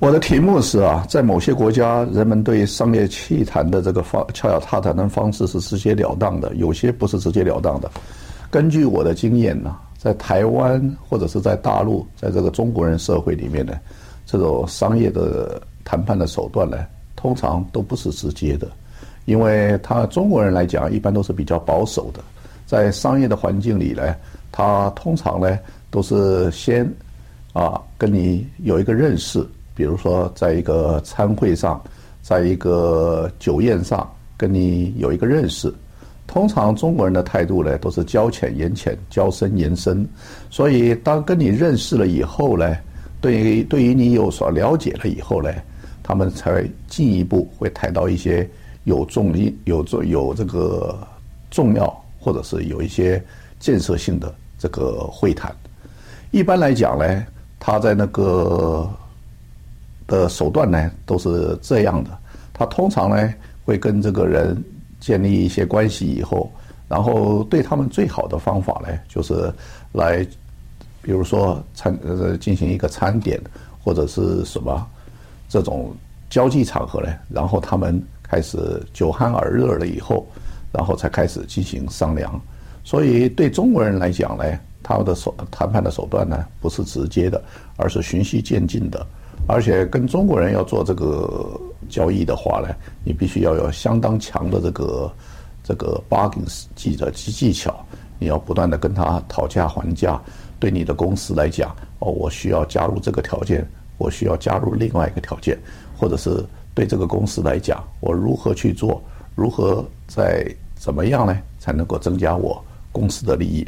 我的题目是啊，在某些国家，人们对商业契谈的这个方敲敲踏谈的方式是直截了当的，有些不是直截了当的。根据我的经验呢，在台湾或者是在大陆，在这个中国人社会里面呢，这种商业的谈判的手段呢，通常都不是直接的，因为他中国人来讲，一般都是比较保守的，在商业的环境里呢，他通常呢都是先啊跟你有一个认识。比如说，在一个餐会上，在一个酒宴上，跟你有一个认识。通常中国人的态度呢，都是交浅言浅，交深言深。所以，当跟你认识了以后呢，对于对于你有所了解了以后呢，他们才进一步会谈到一些有重因、有重有这个重要，或者是有一些建设性的这个会谈。一般来讲呢，他在那个。的手段呢都是这样的，他通常呢会跟这个人建立一些关系以后，然后对他们最好的方法呢就是来，比如说餐呃进行一个餐点或者是什么这种交际场合呢，然后他们开始酒酣耳热了以后，然后才开始进行商量。所以对中国人来讲呢，他们的手谈判的手段呢不是直接的，而是循序渐进的。而且跟中国人要做这个交易的话呢，你必须要有相当强的这个这个 bargain 技的技技巧，你要不断的跟他讨价还价。对你的公司来讲，哦，我需要加入这个条件，我需要加入另外一个条件，或者是对这个公司来讲，我如何去做，如何在怎么样呢，才能够增加我公司的利益？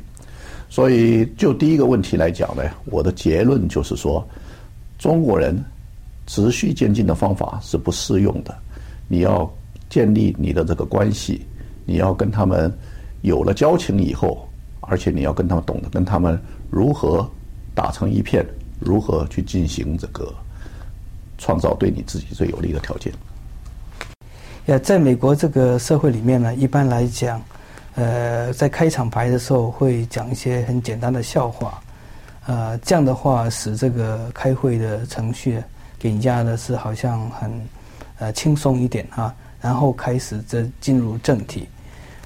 所以，就第一个问题来讲呢，我的结论就是说。中国人持续渐进的方法是不适用的。你要建立你的这个关系，你要跟他们有了交情以后，而且你要跟他们懂得跟他们如何打成一片，如何去进行这个创造对你自己最有利的条件。呀，在美国这个社会里面呢，一般来讲，呃，在开场白的时候会讲一些很简单的笑话。呃，这样的话使这个开会的程序给人家的是好像很呃轻松一点啊，然后开始这进入正题。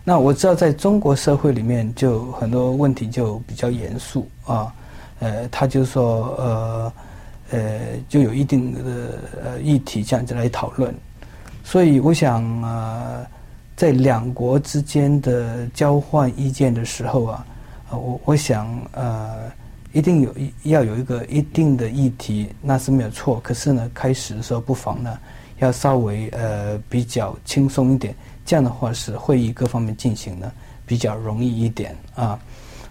那我知道在中国社会里面，就很多问题就比较严肃啊，呃，他就说呃呃就有一定的呃议题这样子来讨论。所以我想啊，在两国之间的交换意见的时候啊，我我想呃。一定有一要有一个一定的议题，那是没有错。可是呢，开始的时候不妨呢，要稍微呃比较轻松一点，这样的话是会议各方面进行呢比较容易一点啊。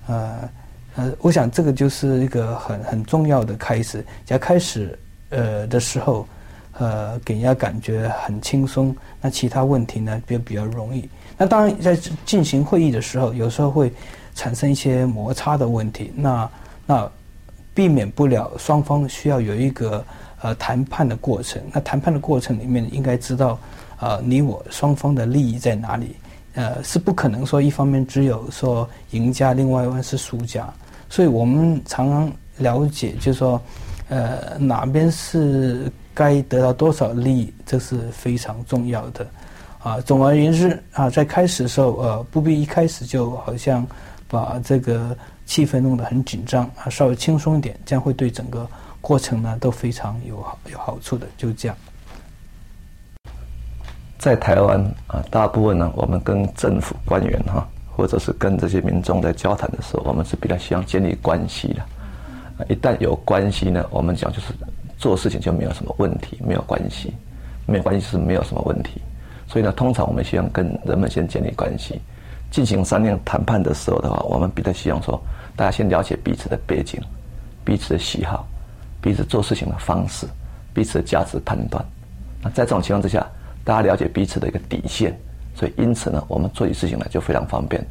呃呃，我想这个就是一个很很重要的开始。要开始呃的时候，呃给人家感觉很轻松，那其他问题呢就比较容易。那当然在进行会议的时候，有时候会产生一些摩擦的问题。那那避免不了双方需要有一个呃谈判的过程。那谈判的过程里面，应该知道呃你我双方的利益在哪里。呃，是不可能说一方面只有说赢家，另外一方是输家。所以我们常常了解，就是说呃哪边是该得到多少利益，这是非常重要的。啊，总而言之啊，在开始的时候呃不必一开始就好像把这个。气氛弄得很紧张啊，稍微轻松一点，这样会对整个过程呢都非常有好有好处的。就这样，在台湾啊，大部分呢，我们跟政府官员哈，或者是跟这些民众在交谈的时候，我们是比较希望建立关系的。一旦有关系呢，我们讲就是做事情就没有什么问题，没有关系，没有关系是没有什么问题。所以呢，通常我们希望跟人们先建立关系。进行商量谈判的时候的话，我们比较希望说，大家先了解彼此的背景、彼此的喜好、彼此做事情的方式、彼此的价值判断。那在这种情况之下，大家了解彼此的一个底线，所以因此呢，我们做起事情来就非常方便。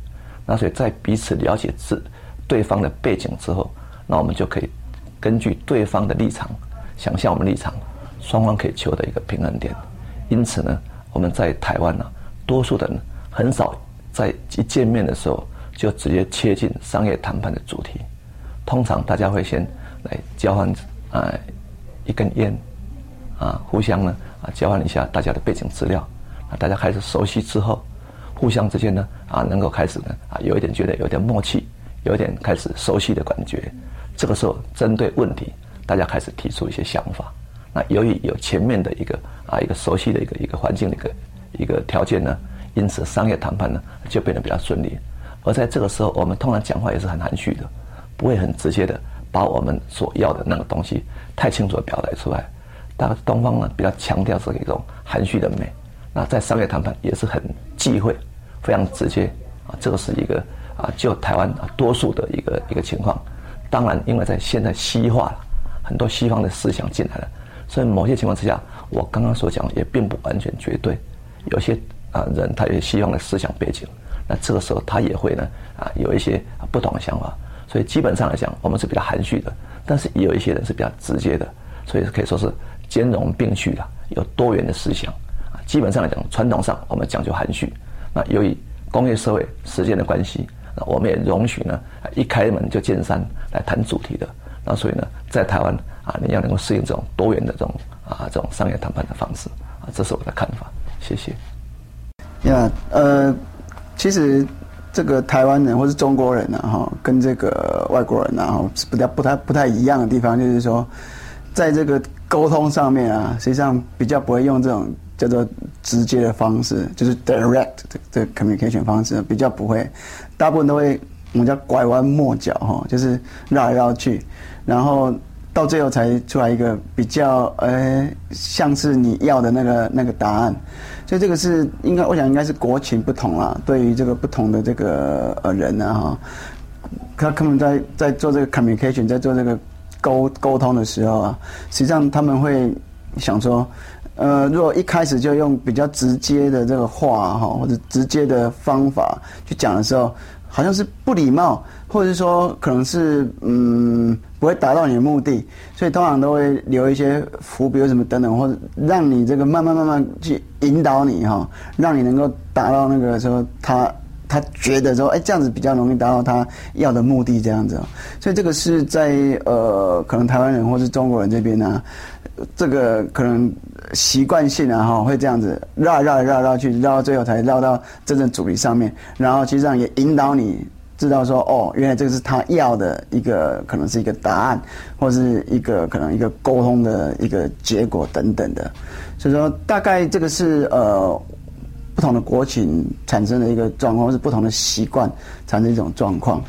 那所以在彼此了解自对方的背景之后，那我们就可以根据对方的立场，想象我们立场，双方可以求得一个平衡点。因此呢，我们在台湾呢，多数的人很少。在一见面的时候，就直接切进商业谈判的主题。通常大家会先来交换，呃，一根烟，啊，互相呢啊交换一下大家的背景资料，啊，大家开始熟悉之后，互相之间呢啊能够开始呢啊有一点觉得有点默契，有一点开始熟悉的感觉。这个时候针对问题，大家开始提出一些想法。那由于有前面的一个啊一个熟悉的一个一个环境的一个一个条件呢，因此商业谈判呢就变得比较顺利。而在这个时候，我们通常讲话也是很含蓄的，不会很直接的把我们所要的那个东西太清楚的表达出来。但东方呢比较强调这一种含蓄的美，那在商业谈判也是很忌讳，非常直接啊。这个是一个啊，就台湾多数的一个一个情况。当然，因为在现在西化了，很多西方的思想进来了。所以某些情况之下，我刚刚所讲也并不完全绝对。有些啊人他有西方的思想背景，那这个时候他也会呢啊有一些不同的想法。所以基本上来讲，我们是比较含蓄的，但是也有一些人是比较直接的，所以可以说是兼容并蓄的，有多元的思想。啊，基本上来讲，传统上我们讲究含蓄。那由于工业社会时间的关系，那我们也容许呢一开门就见山来谈主题的。那所以呢，在台湾。啊，你要能够适应这种多元的这种啊这种商业谈判的方式啊，这是我的看法。谢谢。呀，呃，其实这个台湾人或是中国人呢，哈，跟这个外国人呢，哈，比较不太不太一样的地方，就是说，在这个沟通上面啊，实际上比较不会用这种叫做直接的方式，就是 direct 的 communication 方式，比较不会，大部分都会我们叫拐弯抹角哈，就是绕来绕去，然后。到最后才出来一个比较呃像是你要的那个那个答案，所以这个是应该我想应该是国情不同啦，对于这个不同的这个呃人呢哈，他他们在在做这个 communication，在做这个沟沟通的时候啊，实际上他们会想说，呃，如果一开始就用比较直接的这个话哈，或者直接的方法去讲的时候，好像是不礼貌。或者是说，可能是嗯不会达到你的目的，所以通常都会留一些伏笔，什么等等，或者让你这个慢慢慢慢去引导你哈，让你能够达到那个说他他觉得说，哎，这样子比较容易达到他要的目的，这样子。所以这个是在呃，可能台湾人或是中国人这边呢，这个可能习惯性啊哈，会这样子绕绕绕绕去，绕到最后才绕到真正主题上面，然后其实上也引导你。知道说哦，原来这个是他要的一个，可能是一个答案，或是一个可能一个沟通的一个结果等等的。所以说，大概这个是呃不同的国情产生的一个状况，是不同的习惯产生一种状况。